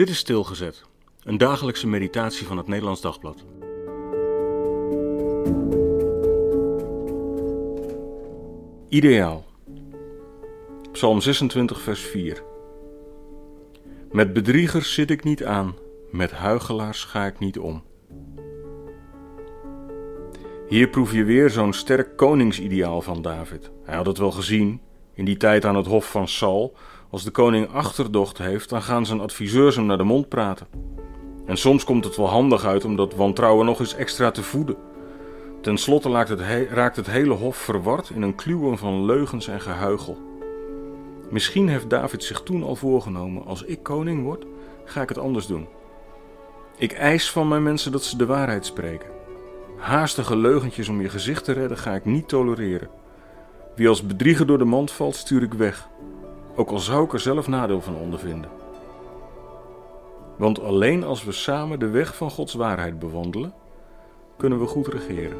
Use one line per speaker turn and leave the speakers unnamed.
Dit is Stilgezet, een dagelijkse meditatie van het Nederlands Dagblad. Ideaal. Psalm 26, vers 4. Met bedriegers zit ik niet aan, met huigelaars ga ik niet om. Hier proef je weer zo'n sterk koningsideaal van David. Hij had het wel gezien, in die tijd aan het hof van Saul. Als de koning achterdocht heeft, dan gaan zijn adviseurs hem naar de mond praten. En soms komt het wel handig uit om dat wantrouwen nog eens extra te voeden. Ten slotte raakt het, raakt het hele hof verward in een kluwen van leugens en gehuichel. Misschien heeft David zich toen al voorgenomen: als ik koning word, ga ik het anders doen. Ik eis van mijn mensen dat ze de waarheid spreken. Haastige leugentjes om je gezicht te redden ga ik niet tolereren. Wie als bedrieger door de mand valt, stuur ik weg, ook al zou ik er zelf nadeel van ondervinden. Want alleen als we samen de weg van Gods waarheid bewandelen, kunnen we goed regeren.